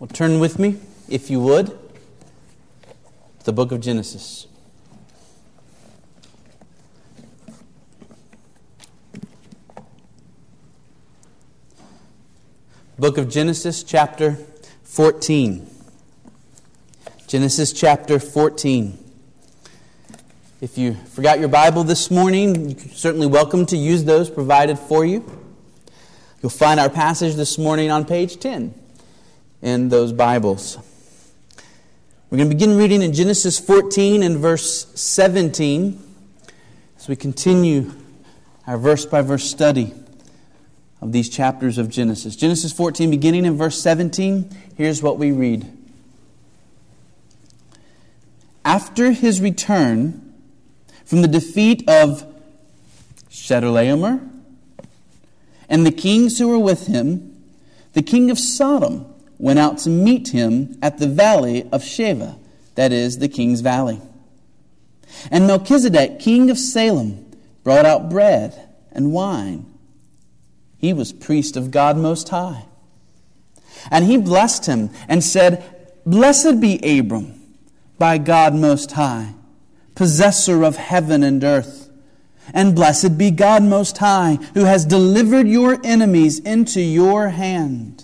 Well, turn with me, if you would, to the book of Genesis. Book of Genesis, chapter 14. Genesis chapter 14. If you forgot your Bible this morning, you're certainly welcome to use those provided for you. You'll find our passage this morning on page 10 in those Bibles. We're going to begin reading in Genesis 14 and verse 17 as we continue our verse by verse study of these chapters of Genesis. Genesis 14, beginning in verse 17, here's what we read. After his return from the defeat of Chedorlaomer and the kings who were with him, the king of Sodom went out to meet him at the valley of Shaveh, that is, the king's valley. And Melchizedek, king of Salem, brought out bread and wine. He was priest of God Most High. And he blessed him and said, Blessed be Abram by God Most High, possessor of heaven and earth. And blessed be God Most High, who has delivered your enemies into your hand.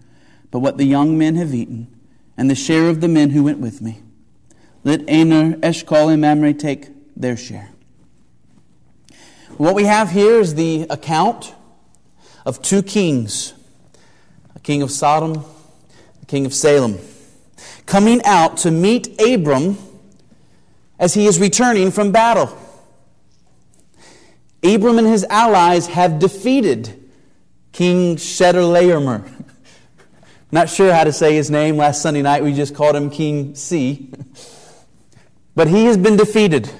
but what the young men have eaten, and the share of the men who went with me. Let Aner, Eshcol, and Mamre take their share. What we have here is the account of two kings a king of Sodom, a king of Salem, coming out to meet Abram as he is returning from battle. Abram and his allies have defeated King Chedorlaomer. Not sure how to say his name. Last Sunday night we just called him King C. But he has been defeated.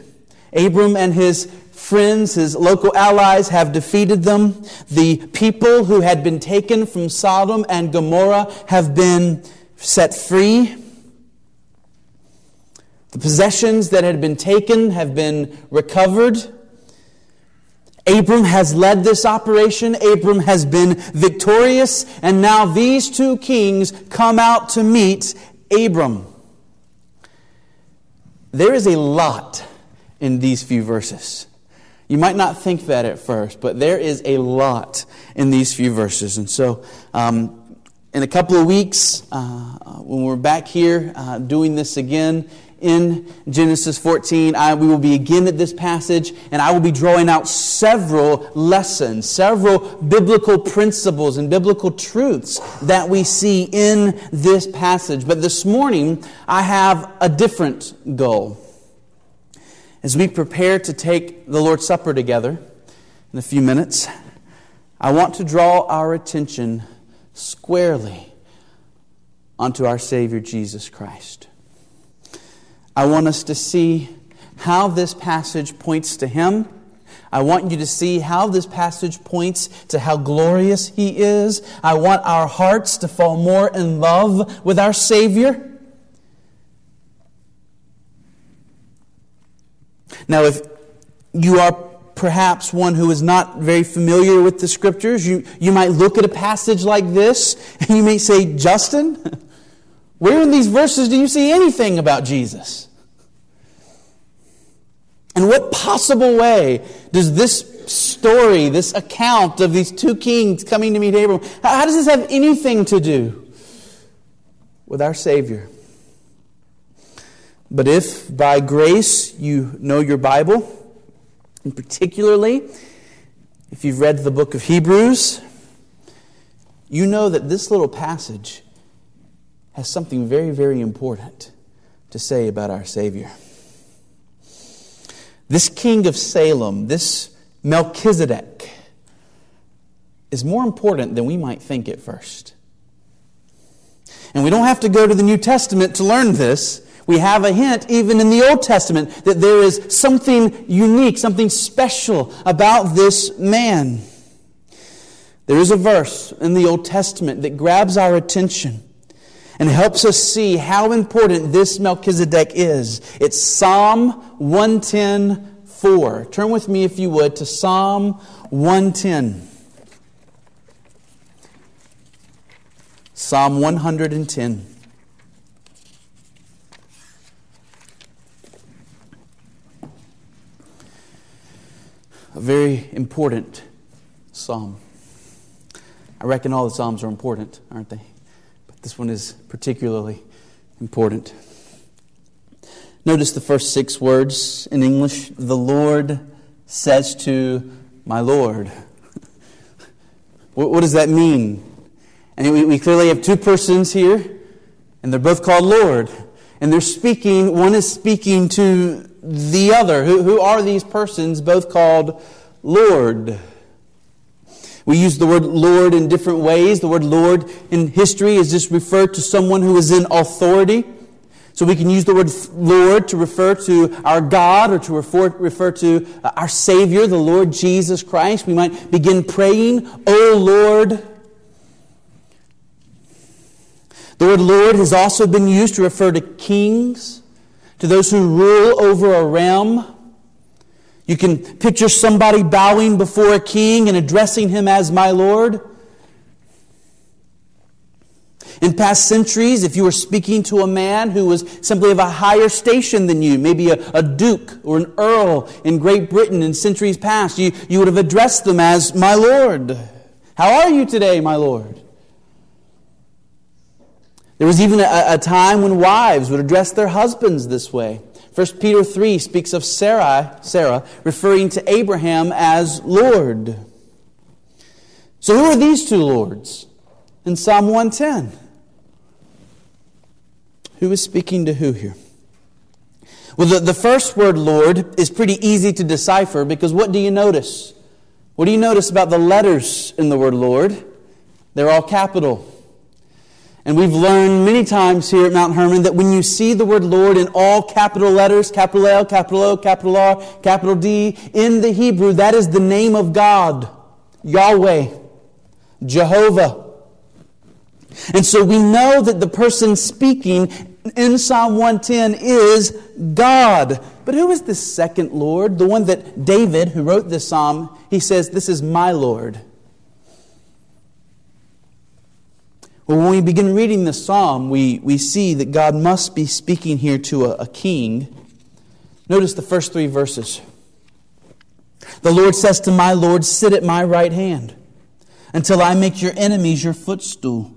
Abram and his friends, his local allies, have defeated them. The people who had been taken from Sodom and Gomorrah have been set free. The possessions that had been taken have been recovered. Abram has led this operation. Abram has been victorious. And now these two kings come out to meet Abram. There is a lot in these few verses. You might not think that at first, but there is a lot in these few verses. And so, um, in a couple of weeks, uh, when we're back here uh, doing this again in Genesis 14, I, we will be again at this passage, and I will be drawing out several lessons, several biblical principles and biblical truths that we see in this passage. But this morning, I have a different goal. As we prepare to take the Lord's Supper together in a few minutes, I want to draw our attention squarely onto our Savior Jesus Christ. I want us to see how this passage points to Him. I want you to see how this passage points to how glorious He is. I want our hearts to fall more in love with our Savior. Now, if you are perhaps one who is not very familiar with the scriptures, you, you might look at a passage like this and you may say, Justin, where in these verses do you see anything about Jesus? In what possible way does this story, this account of these two kings coming to meet Abram, how does this have anything to do with our Savior? But if by grace you know your Bible, and particularly if you've read the book of Hebrews, you know that this little passage has something very, very important to say about our Savior. This king of Salem, this Melchizedek, is more important than we might think at first. And we don't have to go to the New Testament to learn this. We have a hint, even in the Old Testament, that there is something unique, something special about this man. There is a verse in the Old Testament that grabs our attention and helps us see how important this Melchizedek is. It's Psalm 110 4. Turn with me, if you would, to Psalm 110. Psalm 110. A very important psalm. I reckon all the psalms are important, aren't they? This one is particularly important. Notice the first six words in English. The Lord says to my Lord. what, does that mean? And we, we clearly have two persons here, and they're both called Lord. And they're speaking, one is speaking to the other. Who, who are these persons, both called Lord? We use the word Lord in different ways. The word Lord in history is just referred to someone who is in authority. So we can use the word Lord to refer to our God or to refer, refer to uh, our Savior, the Lord Jesus Christ. We might begin praying, O Lord. The word Lord has also been used to refer to kings, to those who rule over a realm. You can picture somebody bowing before a king and addressing him as my Lord. In past centuries, if you were speaking to a man who was simply of a higher station than you, maybe a, a, duke or an earl in Great Britain in centuries past, you, you would have addressed them as my Lord. How are you today, my Lord? There was even a, a time when wives would address their husbands this way. 1 Peter 3 speaks of Sarah, Sarah referring to Abraham as Lord. So who are these two lords in Psalm 110? Who is speaking to who here? Well, the, the first word, Lord, is pretty easy to decipher because what do you notice? What do you notice about the letters in the word Lord? They're all capital. And we've learned many times here at Mount Hermon that when you see the word Lord in all capital letters, capital L, capital O, capital R, capital D, in the Hebrew, that is the name of God, Yahweh, Jehovah. And so we know that the person speaking in Psalm 110 is God. But who is the second Lord? The one that David, who wrote this psalm, he says, This is my Lord. Well, when we begin reading the psalm, we, we see that God must be speaking here to a, a king. Notice the first three verses. The Lord says to my Lord, Sit at my right hand until I make your enemies your footstool.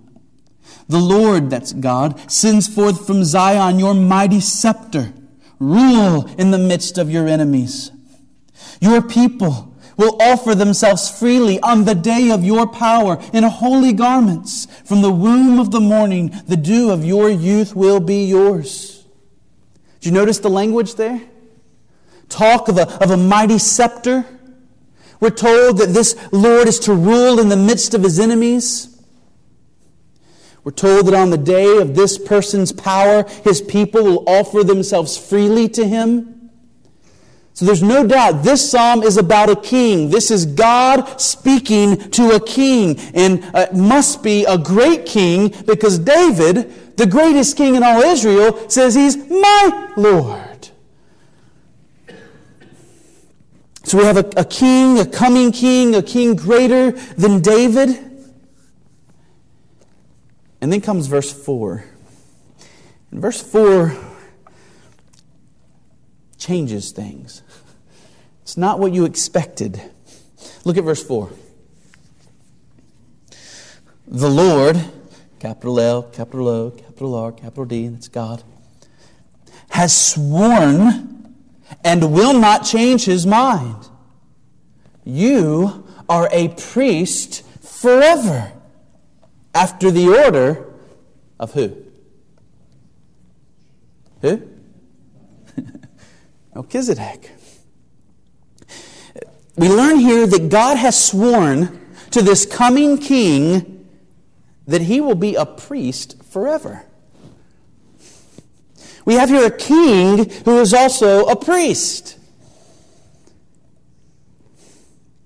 The Lord, that's God, sends forth from Zion your mighty scepter. Rule in the midst of your enemies. Your people will offer themselves freely on the day of your power in holy garments. From the womb of the morning, the dew of your youth will be yours. Did you notice the language there? Talk of a, of a mighty scepter. We're told that this Lord is to rule in the midst of his enemies. We're told that on the day of this person's power, his people will offer themselves freely to him. So there's no doubt this psalm is about a king. This is God speaking to a king. And uh, it must be a great king because David, the greatest king in all Israel, says he's my Lord. So we have a, a king, a coming king, a king greater than David. And then comes verse 4. In verse 4 changes things. It's not what you expected. Look at verse 4. The Lord, capital L, capital O, capital R, capital D, and it's God, has sworn and will not change his mind. You are a priest forever after the order of who? Who? Melchizedek. We learn here that God has sworn to this coming king that he will be a priest forever. We have here a king who is also a priest.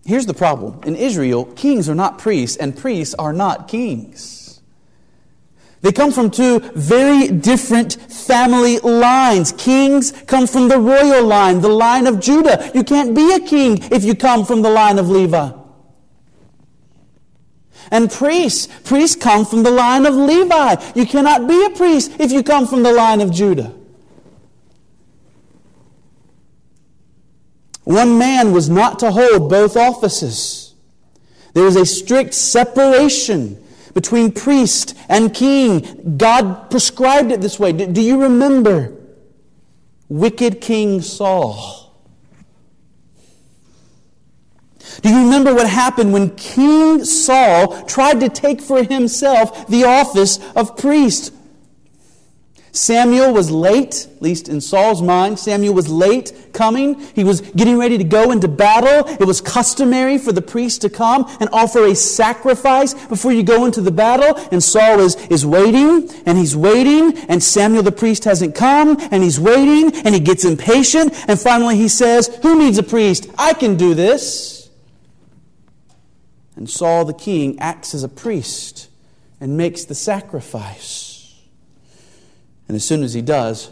Here's the problem. In Israel, kings are not priests, and priests are not kings. They come from two very different family lines. Kings come from the royal line, the line of Judah. You can't be a king if you come from the line of Levi. And priests, priests come from the line of Levi. You cannot be a priest if you come from the line of Judah. One man was not to hold both offices. There was a strict separation between priest and king. God prescribed it this way. Do you remember wicked King Saul? Do you remember what happened when King Saul tried to take for himself the office of priest? Samuel was late, at least in Saul's mind. Samuel was late coming. He was getting ready to go into battle. It was customary for the priest to come and offer a sacrifice before you go into the battle. And Saul is, is waiting, and he's waiting, and Samuel the priest hasn't come, and he's waiting, and he gets impatient, and finally he says, Who needs a priest? I can do this. And Saul the king acts as a priest and makes the sacrifice. And as soon as he does,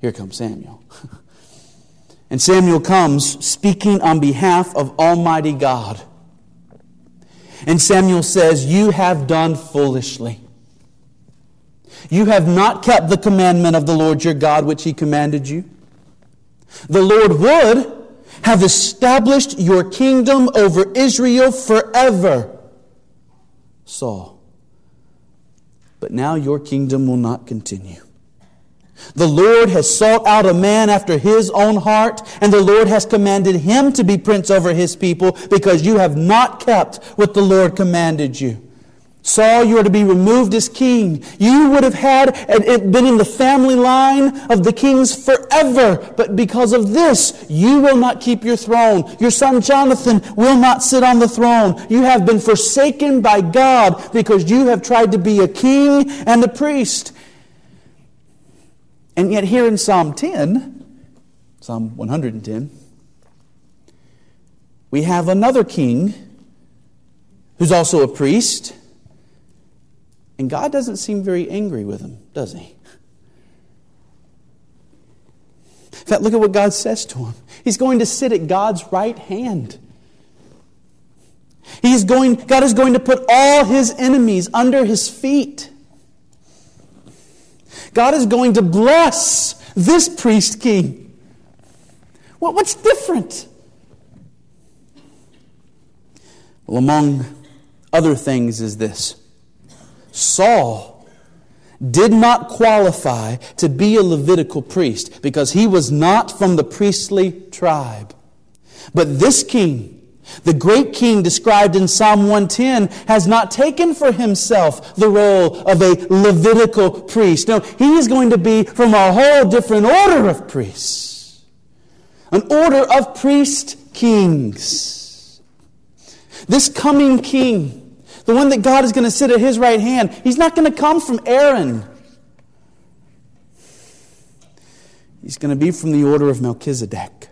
here comes Samuel. and Samuel comes speaking on behalf of Almighty God. And Samuel says, You have done foolishly. You have not kept the commandment of the Lord your God, which he commanded you. The Lord would have established your kingdom over Israel forever. Saul. But now your kingdom will not continue. The Lord has sought out a man after his own heart, and the Lord has commanded him to be prince over his people because you have not kept what the Lord commanded you. Saul, you are to be removed as king. You would have had it been in the family line of the kings forever, but because of this, you will not keep your throne. Your son Jonathan will not sit on the throne. You have been forsaken by God because you have tried to be a king and a priest. And yet, here in Psalm 10, Psalm 110, we have another king who's also a priest and God doesn't seem very angry with him, does he? In fact, look at what God says to him. He's going to sit at God's right hand. He's going, God is going to put all his enemies under his feet. God is going to bless this priest king. Well, what's different? Well, among other things, is this Saul did not qualify to be a Levitical priest because he was not from the priestly tribe. But this king, the great king described in Psalm 110 has not taken for himself the role of a Levitical priest. No, he is going to be from a whole different order of priests. An order of priest kings. This coming king the one that God is going to sit at his right hand, he's not going to come from Aaron. He's going to be from the order of Melchizedek.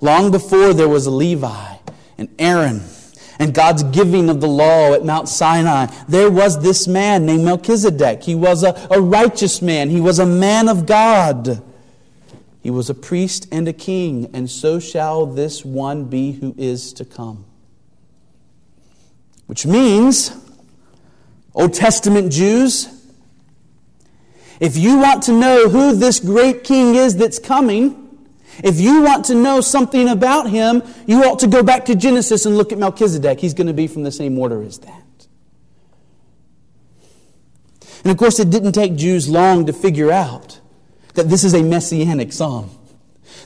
Long before there was a Levi and Aaron and God's giving of the law at Mount Sinai, there was this man named Melchizedek. He was a, a righteous man, he was a man of God. He was a priest and a king, and so shall this one be who is to come. Which means, Old Testament Jews, if you want to know who this great king is that's coming, if you want to know something about him, you ought to go back to Genesis and look at Melchizedek. He's going to be from the same order as that. And of course, it didn't take Jews long to figure out that this is a messianic psalm.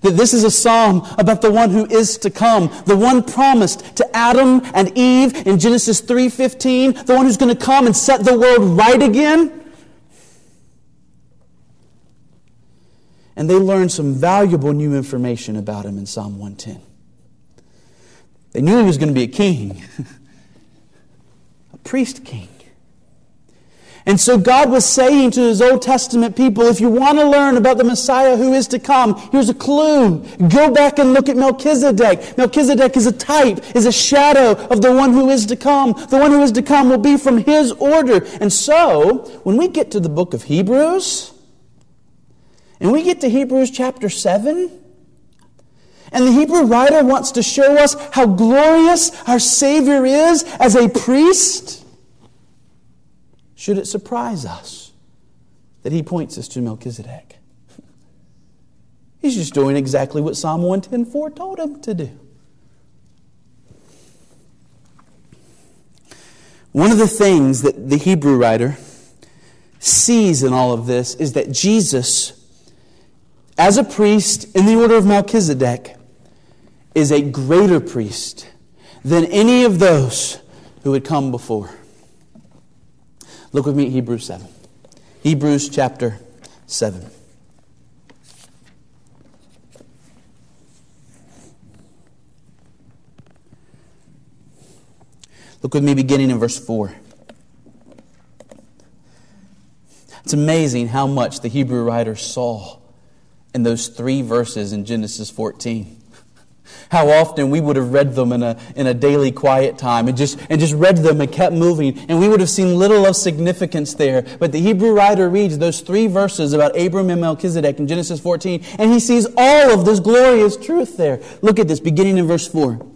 That this is a psalm about the one who is to come, the one promised to Adam and Eve in Genesis 3:15, the one who's going to come and set the world right again. And they learned some valuable new information about him in Psalm 110. They knew he was going to be a king, a priest king. And so God was saying to his Old Testament people, if you want to learn about the Messiah who is to come, here's a clue. Go back and look at Melchizedek. Melchizedek is a type, is a shadow of the one who is to come. The one who is to come will be from his order. And so, when we get to the book of Hebrews, and we get to Hebrews chapter 7, and the Hebrew writer wants to show us how glorious our Savior is as a priest, should it surprise us that he points us to Melchizedek? He's just doing exactly what Psalm 110.4 told him to do. One of the things that the Hebrew writer sees in all of this is that Jesus, as a priest in the order of Melchizedek, is a greater priest than any of those who had come before. Look with me at Hebrews 7. Hebrews chapter 7. Look with me beginning in verse 4. It's amazing how much the Hebrew writer saw in those three verses in Genesis 14. How often we would have read them in a, in a daily quiet time and just, and just read them and kept moving, and we would have seen little of significance there. But the Hebrew writer reads those three verses about Abram and Melchizedek in Genesis 14, and he sees all of this glorious truth there. Look at this, beginning in verse 4.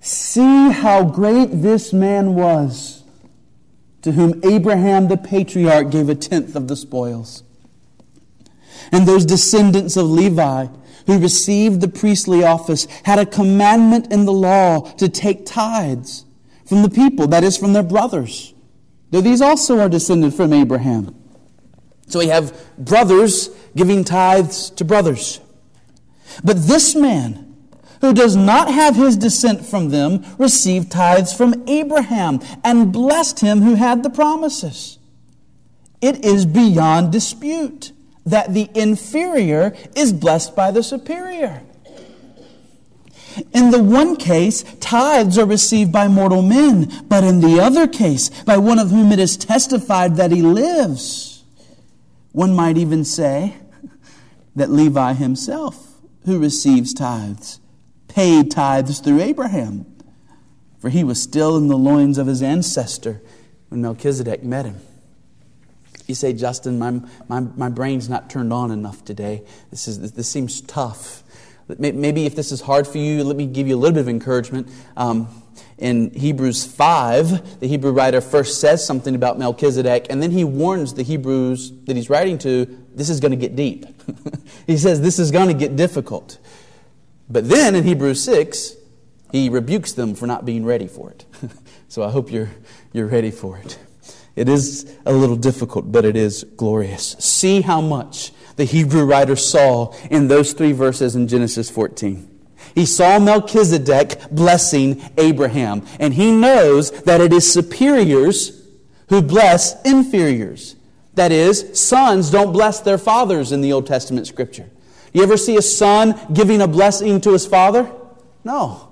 See how great this man was, to whom Abraham the patriarch gave a tenth of the spoils. And those descendants of Levi, who received the priestly office had a commandment in the law to take tithes from the people, that is, from their brothers. Though these also are descended from Abraham. So we have brothers giving tithes to brothers. But this man, who does not have his descent from them, received tithes from Abraham and blessed him who had the promises. It is beyond dispute that the inferior is blessed by the superior. In the one case, tithes are received by mortal men, but in the other case, by one of whom it is testified that he lives. One might even say that Levi himself, who receives tithes, paid tithes through Abraham, for he was still in the loins of his ancestor when Melchizedek met him. You say, Justin, my, my, my brain's not turned on enough today. This, is, this seems tough. Maybe if this is hard for you, let me give you a little bit of encouragement. Um, in Hebrews 5, the Hebrew writer first says something about Melchizedek, and then he warns the Hebrews that he's writing to this is going to get deep. he says this is going to get difficult. But then in Hebrews 6, he rebukes them for not being ready for it. so I hope you're, you're ready for it. It is a little difficult, but it is glorious. See how much the Hebrew writer saw in those three verses in Genesis 14. He saw Melchizedek blessing Abraham, and he knows that it is superiors who bless inferiors. That is, sons don't bless their fathers in the Old Testament scripture. You ever see a son giving a blessing to his father? No.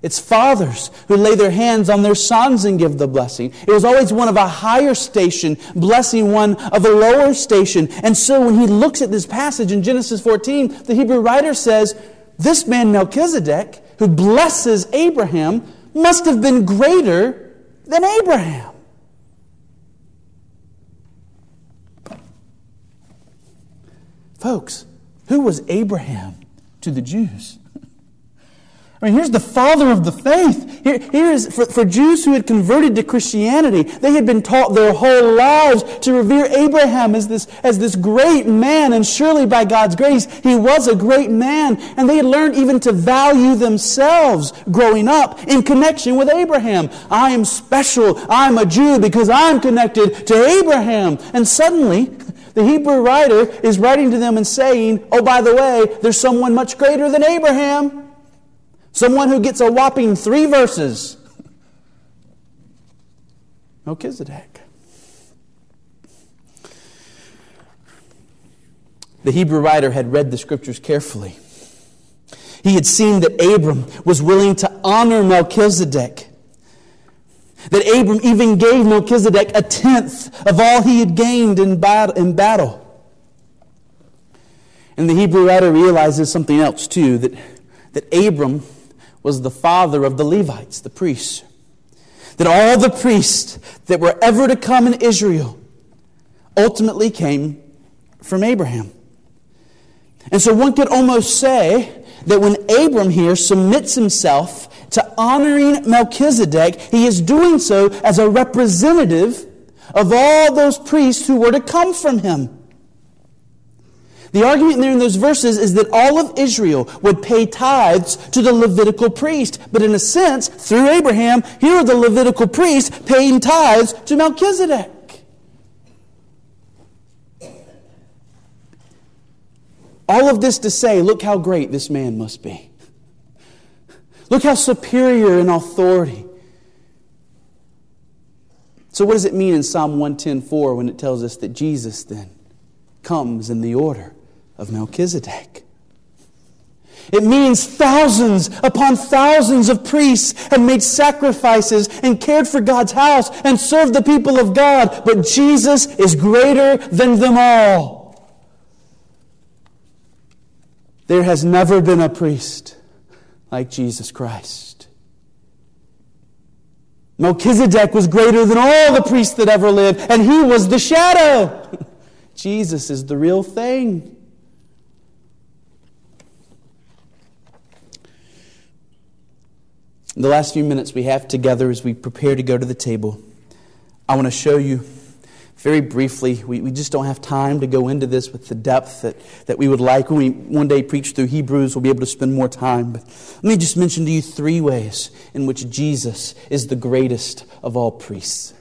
It's fathers who lay their hands on their sons and give the blessing. It was always one of a higher station blessing one of a lower station. And so when he looks at this passage in Genesis 14, the Hebrew writer says, This man Melchizedek, who blesses Abraham, must have been greater than Abraham. Folks, who was Abraham to the Jews? I mean, here's the father of the faith. Here, here is for, for Jews who had converted to Christianity, they had been taught their whole lives to revere Abraham as this, as this great man, and surely by God's grace, he was a great man. And they had learned even to value themselves growing up in connection with Abraham. I am special. I'm a Jew because I'm connected to Abraham. And suddenly, the Hebrew writer is writing to them and saying, Oh, by the way, there's someone much greater than Abraham. Someone who gets a whopping three verses. Melchizedek. The Hebrew writer had read the scriptures carefully. He had seen that Abram was willing to honor Melchizedek. That Abram even gave Melchizedek a tenth of all he had gained in battle. And the Hebrew writer realizes something else too that, that Abram was the father of the Levites, the priests. That all the priests that were ever to come in Israel ultimately came from Abraham. And so one could almost say that when Abram here submits himself to honoring Melchizedek, he is doing so as a representative of all those priests who were to come from him. The argument there in those verses is that all of Israel would pay tithes to the Levitical priest. But in a sense, through Abraham, here are the Levitical priests paying tithes to Melchizedek. All of this to say, look how great this man must be. Look how superior in authority. So, what does it mean in Psalm 110.4 when it tells us that Jesus then comes in the order of Melchizedek? It means thousands upon thousands of priests have made sacrifices and cared for God's house and served the people of God, but Jesus is greater than them all. There has never been a priest like Jesus Christ. Melchizedek was greater than all the priests that ever lived, and he was the shadow. Jesus is the real thing. In the last few minutes we have together as we prepare to go to the table, I want to show you very briefly, we, we just don't have time to go into this with the depth that, that we would like. When we one day preach through Hebrews, we'll be able to spend more time. But let me just mention to you three ways in which Jesus is the greatest of all priests.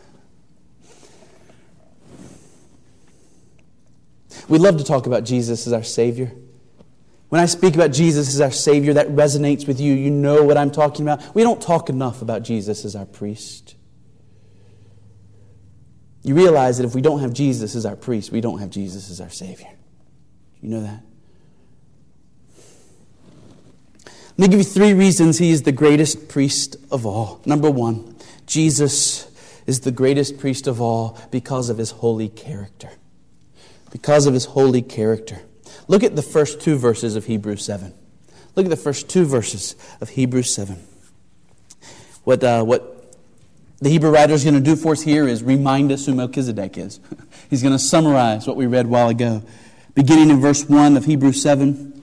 We love to talk about Jesus as our Savior. When I speak about Jesus as our Savior, that resonates with you. You know what I'm talking about. We don't talk enough about Jesus as our priest. You realize that if we don't have Jesus as our priest, we don't have Jesus as our Savior. You know that? Let me give you three reasons he is the greatest priest of all. Number one, Jesus is the greatest priest of all because of his holy character. Because of his holy character. Look at the first two verses of Hebrews 7. Look at the first two verses of Hebrews 7. What, uh, what the Hebrew writer is going to do for us here is remind us who Melchizedek is. He's going to summarize what we read while ago. Beginning in verse 1 of Hebrews 7.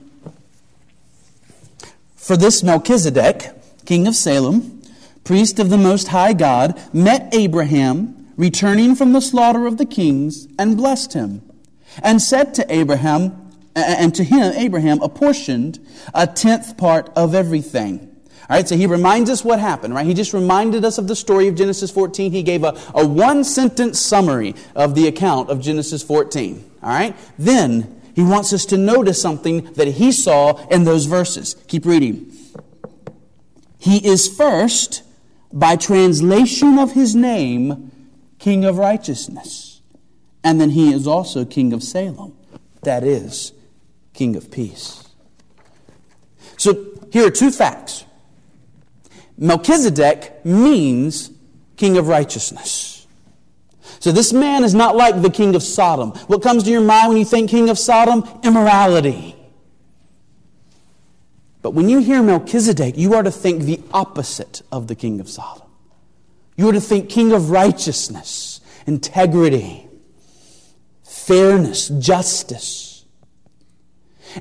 For this Melchizedek, king of Salem, priest of the Most High God, met Abraham returning from the slaughter of the kings and blessed him, and said to Abraham, and to him, Abraham apportioned a tenth part of everything. All right, so he reminds us what happened, right? He just reminded us of the story of Genesis 14. He gave a, a one sentence summary of the account of Genesis 14. All right, then he wants us to notice something that he saw in those verses. Keep reading. He is first, by translation of his name, King of Righteousness. And then he is also King of Salem. That is, King of Peace. So here are two facts Melchizedek means king of righteousness. So this man is not like the king of Sodom. What comes to your mind when you think king of Sodom? Immorality. But when you hear Melchizedek, you are to think the opposite of the king of Sodom. You are to think king of righteousness, integrity, fairness, justice.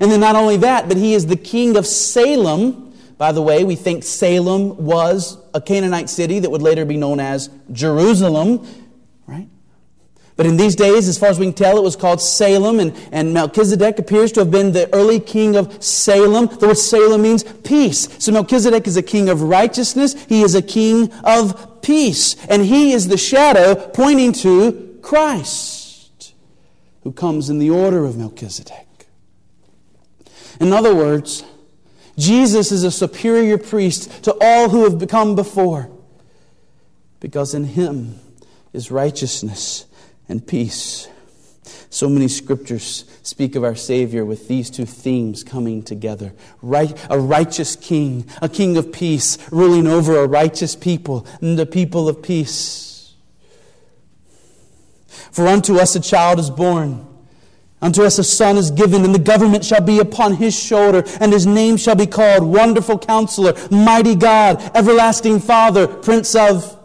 And then not only that, but he is the king of Salem, by the way, we think Salem was a Canaanite city that would later be known as Jerusalem, right? But in these days, as far as we can tell, it was called Salem, and, and Melchizedek appears to have been the early king of Salem. The word Salem means peace. So Melchizedek is a king of righteousness, he is a king of peace, and he is the shadow pointing to Christ, who comes in the order of Melchizedek. In other words, Jesus is a superior priest to all who have become before, because in him is righteousness and peace. So many scriptures speak of our Savior with these two themes coming together. Right, a righteous king, a king of peace, ruling over a righteous people and the people of peace. For unto us a child is born. Unto us a son is given, and the government shall be upon his shoulder, and his name shall be called Wonderful Counselor, Mighty God, Everlasting Father, Prince of.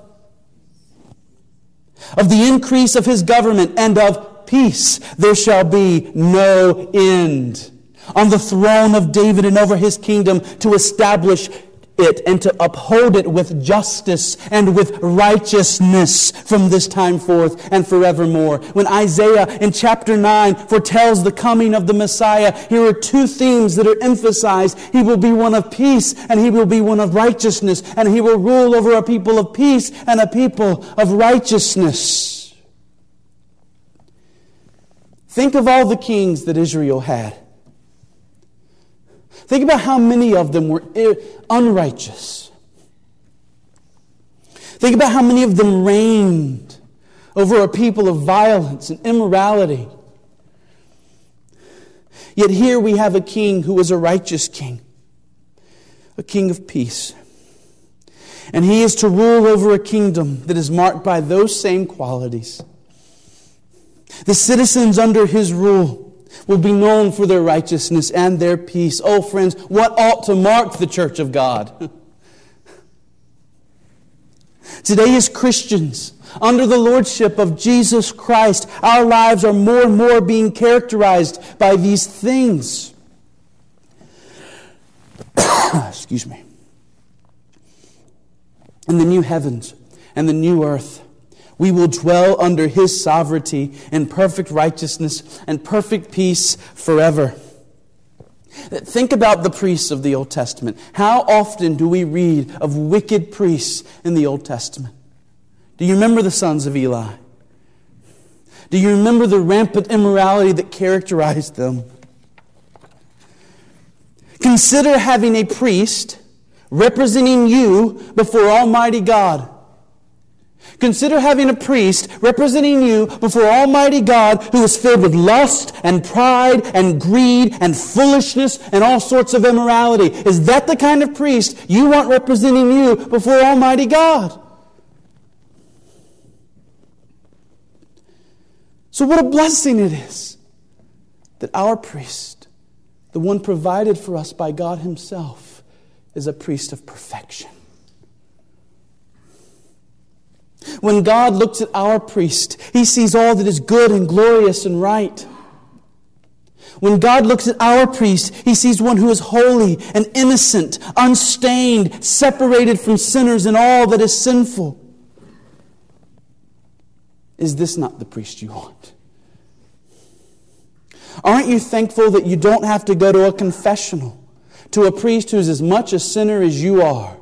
Of the increase of his government and of peace there shall be no end. On the throne of David and over his kingdom to establish it and to uphold it with justice and with righteousness from this time forth and forevermore. When Isaiah in chapter 9 foretells the coming of the Messiah, here are two themes that are emphasized. He will be one of peace and he will be one of righteousness and he will rule over a people of peace and a people of righteousness. Think of all the kings that Israel had. Think about how many of them were unrighteous. Think about how many of them reigned over a people of violence and immorality. Yet here we have a king who was a righteous king, a king of peace. And he is to rule over a kingdom that is marked by those same qualities. The citizens under his rule will be known for their righteousness and their peace. Oh, friends, what ought to mark the church of God? Today, as Christians, under the lordship of Jesus Christ, our lives are more and more being characterized by these things. Excuse me. In the new heavens and the new earth, we will dwell under his sovereignty in perfect righteousness and perfect peace forever. Think about the priests of the Old Testament. How often do we read of wicked priests in the Old Testament? Do you remember the sons of Eli? Do you remember the rampant immorality that characterized them? Consider having a priest representing you before Almighty God. Consider having a priest representing you before Almighty God who is filled with lust and pride and greed and foolishness and all sorts of immorality. Is that the kind of priest you want representing you before Almighty God? So, what a blessing it is that our priest, the one provided for us by God Himself, is a priest of perfection. When God looks at our priest, he sees all that is good and glorious and right. When God looks at our priest, he sees one who is holy and innocent, unstained, separated from sinners and all that is sinful. Is this not the priest you want? Aren't you thankful that you don't have to go to a confessional, to a priest who's as much a sinner as you are,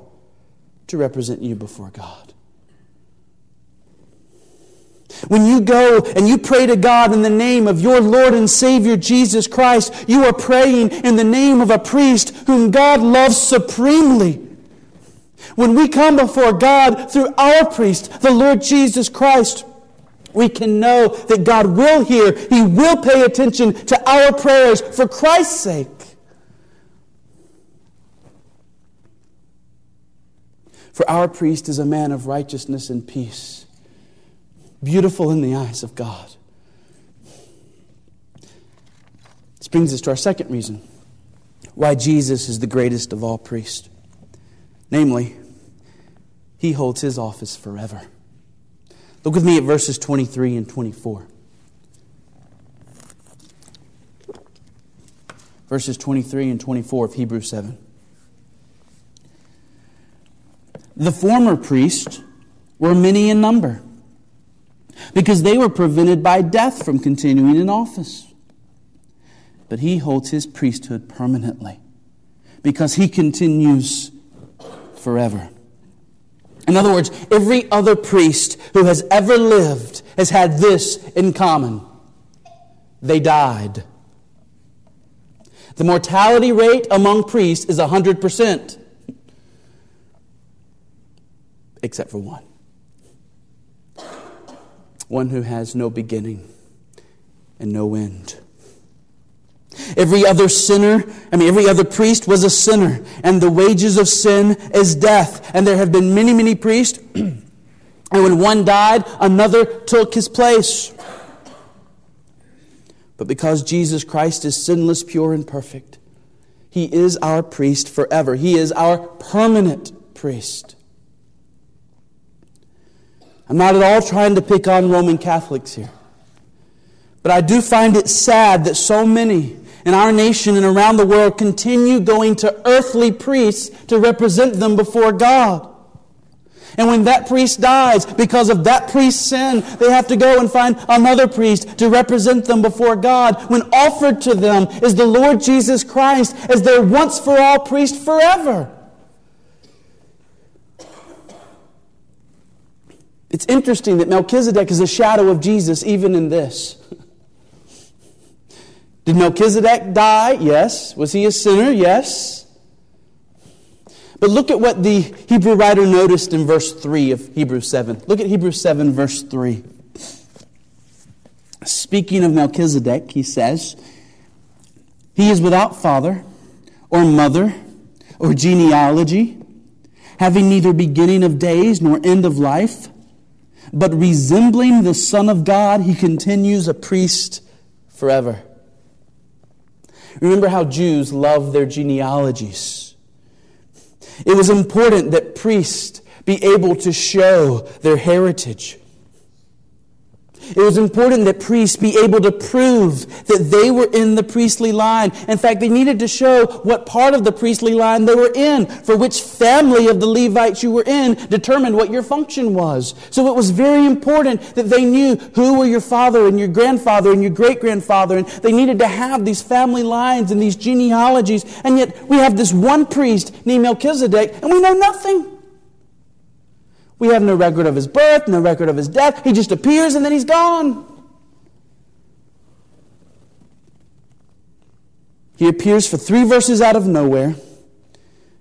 to represent you before God? When you go and you pray to God in the name of your Lord and Savior Jesus Christ, you are praying in the name of a priest whom God loves supremely. When we come before God through our priest, the Lord Jesus Christ, we can know that God will hear, He will pay attention to our prayers for Christ's sake. For our priest is a man of righteousness and peace beautiful in the eyes of God. This brings us to our second reason why Jesus is the greatest of all priests. Namely, he holds his office forever. Look with me at verses 23 and 24. Verses 23 and 24 of Hebrews 7. The former priests were many in number because they were prevented by death from continuing in office. But he holds his priesthood permanently because he continues forever. In other words, every other priest who has ever lived has had this in common they died. The mortality rate among priests is 100%, except for one one who has no beginning and no end. Every other sinner, I mean, every other priest was a sinner, and the wages of sin is death. And there have been many, many priests, and when one died, another took his place. But because Jesus Christ is sinless, pure, and perfect, he is our priest forever. He is our permanent priest. I'm not at all trying to pick on Roman Catholics here. But I do find it sad that so many in our nation and around the world continue going to earthly priests to represent them before God. And when that priest dies, because of that priest's sin, they have to go and find another priest to represent them before God. When offered to them is the Lord Jesus Christ as their once for all priest forever. It's interesting that Melchizedek is a shadow of Jesus even in this. Did Melchizedek die? Yes. Was he a sinner? Yes. But look at what the Hebrew writer noticed in verse 3 of Hebrews 7. Look at Hebrews 7, verse 3. Speaking of Melchizedek, he says, He is without father or mother or genealogy, having neither beginning of days nor end of life but resembling the Son of God, he continues a priest forever. Remember how Jews love their genealogies. It was important that priests be able to show their heritage. It was important that priests be able to prove that they were in the priestly line. In fact, they needed to show what part of the priestly line they were in, for which family of the Levites you were in determined what your function was. So it was very important that they knew who were your father and your grandfather and your great grandfather, and they needed to have these family lines and these genealogies. And yet we have this one priest named Melchizedek, and we know nothing. We have no record of his birth, no record of his death. He just appears and then he's gone. He appears for three verses out of nowhere,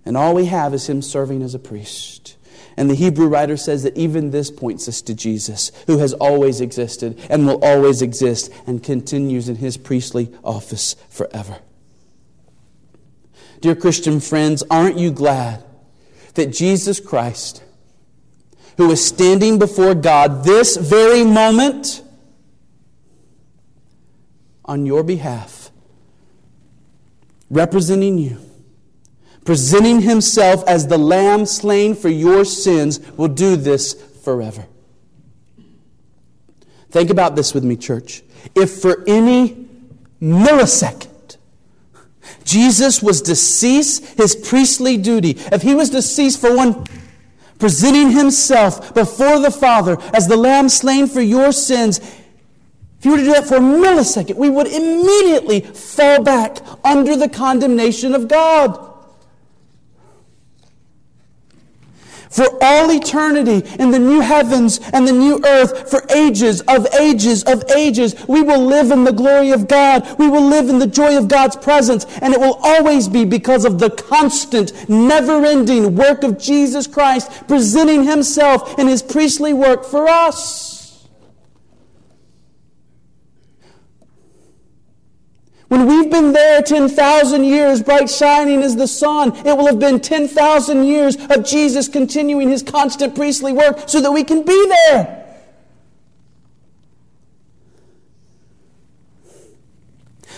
and all we have is him serving as a priest. And the Hebrew writer says that even this points us to Jesus, who has always existed and will always exist and continues in his priestly office forever. Dear Christian friends, aren't you glad that Jesus Christ who is standing before God this very moment on your behalf, representing you, presenting himself as the lamb slain for your sins, will do this forever. Think about this with me, church. If for any millisecond, Jesus was to cease his priestly duty, if he was to cease for one presenting himself before the Father as the lamb slain for your sins, if you were to do that for a millisecond, we would immediately fall back under the condemnation of God. For all eternity in the new heavens and the new earth for ages of ages of ages. We will live in the glory of God. We will live in the joy of God's presence. And it will always be because of the constant, never ending work of Jesus Christ presenting himself in his priestly work for us. When we've been there 10,000 years, bright shining as the sun, it will have been 10,000 years of Jesus continuing his constant priestly work so that we can be there.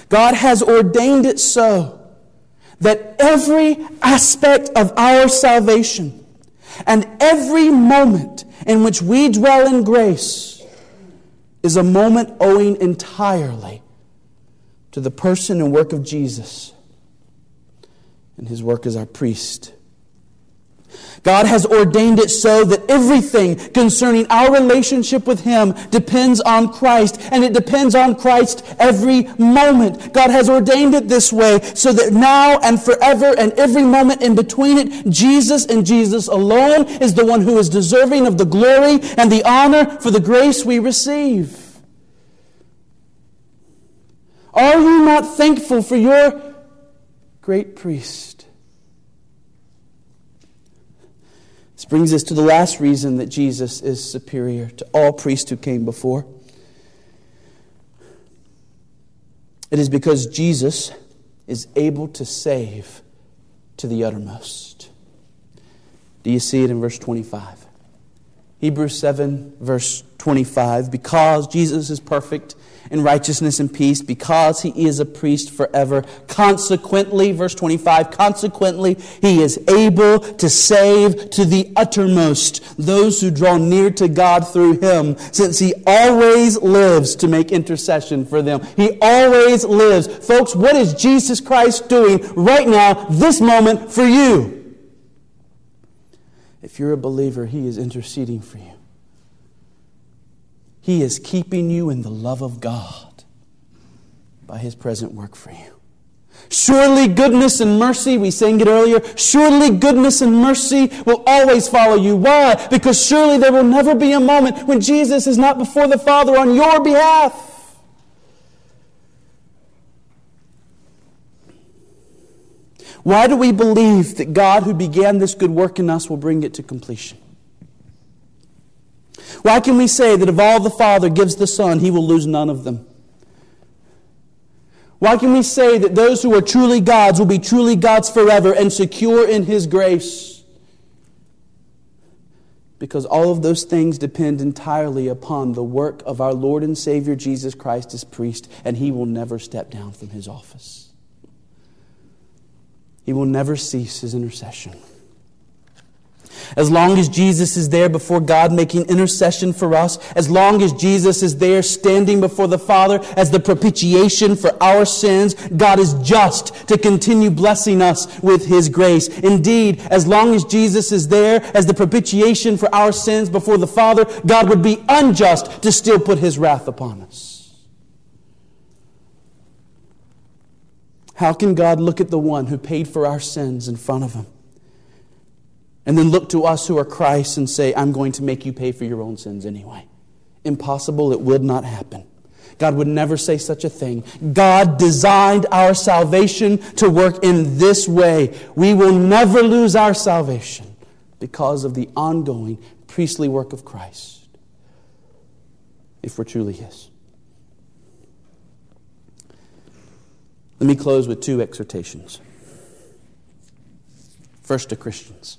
God has ordained it so that every aspect of our salvation and every moment in which we dwell in grace is a moment owing entirely to the person and work of Jesus and his work as our priest. God has ordained it so that everything concerning our relationship with Him depends on Christ, and it depends on Christ every moment. God has ordained it this way so that now and forever and every moment in between it, Jesus and Jesus alone is the one who is deserving of the glory and the honor for the grace we receive. Are you not thankful for your great priest? This brings us to the last reason that Jesus is superior to all priests who came before. It is because Jesus is able to save to the uttermost. Do you see it in verse 25? Hebrews 7, verse 25. Because Jesus is perfect in righteousness and peace, because he is a priest forever, consequently, verse 25, consequently, he is able to save to the uttermost those who draw near to God through him, since he always lives to make intercession for them. He always lives. Folks, what is Jesus Christ doing right now, this moment, for you? If you're a believer, He is interceding for you. He is keeping you in the love of God by His present work for you. Surely goodness and mercy, we sang it earlier, surely goodness and mercy will always follow you. Why? Because surely there will never be a moment when Jesus is not before the Father on your behalf. Why do we believe that God, who began this good work in us, will bring it to completion? Why can we say that if all the Father gives the Son, he will lose none of them? Why can we say that those who are truly God's will be truly God's forever and secure in his grace? Because all of those things depend entirely upon the work of our Lord and Savior Jesus Christ as priest, and he will never step down from his office. He will never cease his intercession. As long as Jesus is there before God making intercession for us, as long as Jesus is there standing before the Father as the propitiation for our sins, God is just to continue blessing us with His grace. Indeed, as long as Jesus is there as the propitiation for our sins before the Father, God would be unjust to still put His wrath upon us. How can God look at the one who paid for our sins in front of him and then look to us who are Christ and say, I'm going to make you pay for your own sins anyway? Impossible. It would not happen. God would never say such a thing. God designed our salvation to work in this way. We will never lose our salvation because of the ongoing priestly work of Christ, if we're truly His. Let me close with two exhortations. First to Christians.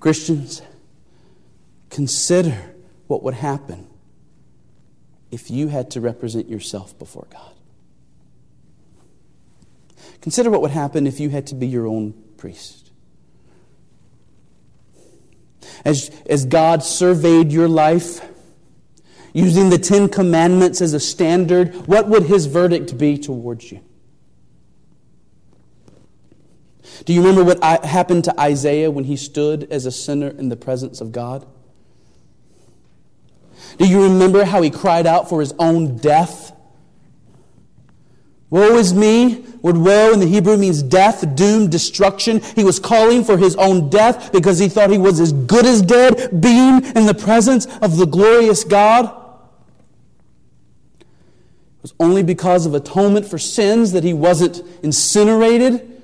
Christians, consider what would happen if you had to represent yourself before God. Consider what would happen if you had to be your own priest. As, as God surveyed your life, using the Ten Commandments as a standard, what would his verdict be towards you? Do you remember what happened to Isaiah when he stood as a sinner in the presence of God? Do you remember how he cried out for his own death? Woe is me. Word woe in the Hebrew means death, doom, destruction. He was calling for his own death because he thought he was as good as dead, being in the presence of the glorious God was only because of atonement for sins that he wasn't incinerated.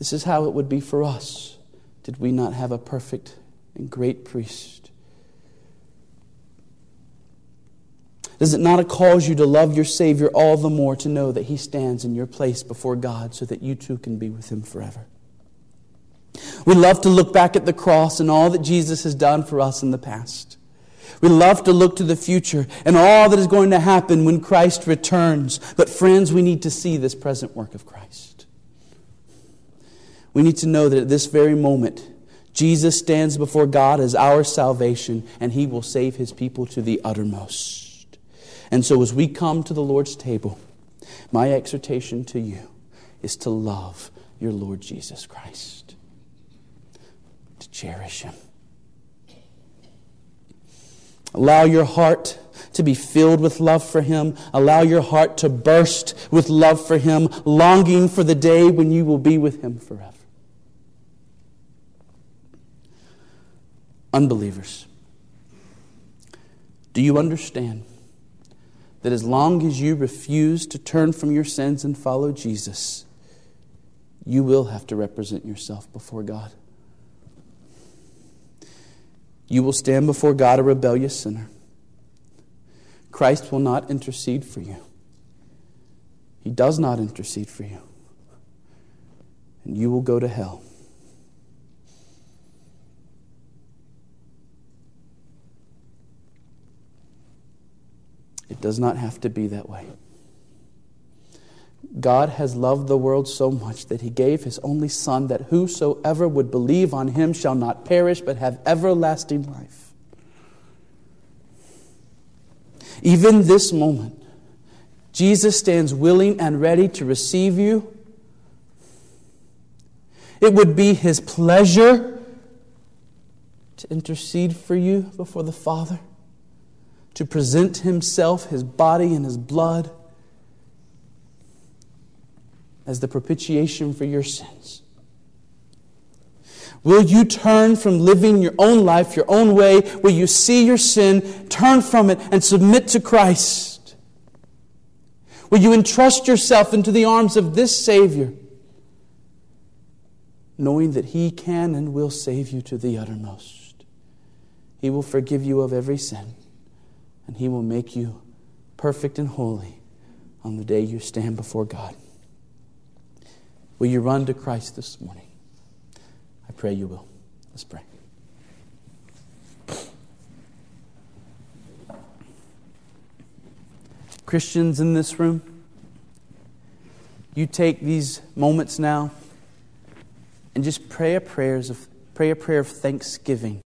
This is how it would be for us did we not have a perfect and great priest. Does it not cause you to love your Savior all the more to know that He stands in your place before God so that you too can be with Him forever? We love to look back at the cross and all that Jesus has done for us in the past. We love to look to the future and all that is going to happen when Christ returns. But, friends, we need to see this present work of Christ. We need to know that at this very moment, Jesus stands before God as our salvation, and he will save his people to the uttermost. And so, as we come to the Lord's table, my exhortation to you is to love your Lord Jesus Christ, to cherish him Allow your heart to be filled with love for Him. Allow your heart to burst with love for Him, longing for the day when you will be with Him forever. Unbelievers, do you understand that as long as you refuse to turn from your sins and follow Jesus, you will have to represent yourself before God? You will stand before God a rebellious sinner. Christ will not intercede for you. He does not intercede for you. And you will go to hell. It does not have to be that way. God has loved the world so much that he gave his only Son, that whosoever would believe on him shall not perish, but have everlasting life. Even this moment, Jesus stands willing and ready to receive you. It would be his pleasure to intercede for you before the Father, to present himself, his body, and his blood as the propitiation for your sins? Will you turn from living your own life, your own way? Will you see your sin, turn from it, and submit to Christ? Will you entrust yourself into the arms of this Savior, knowing that He can and will save you to the uttermost? He will forgive you of every sin, and He will make you perfect and holy on the day you stand before God. Will you run to Christ this morning? I pray you will. Let's pray. Christians in this room, you take these moments now and just pray a prayers of pray a prayer of thanksgiving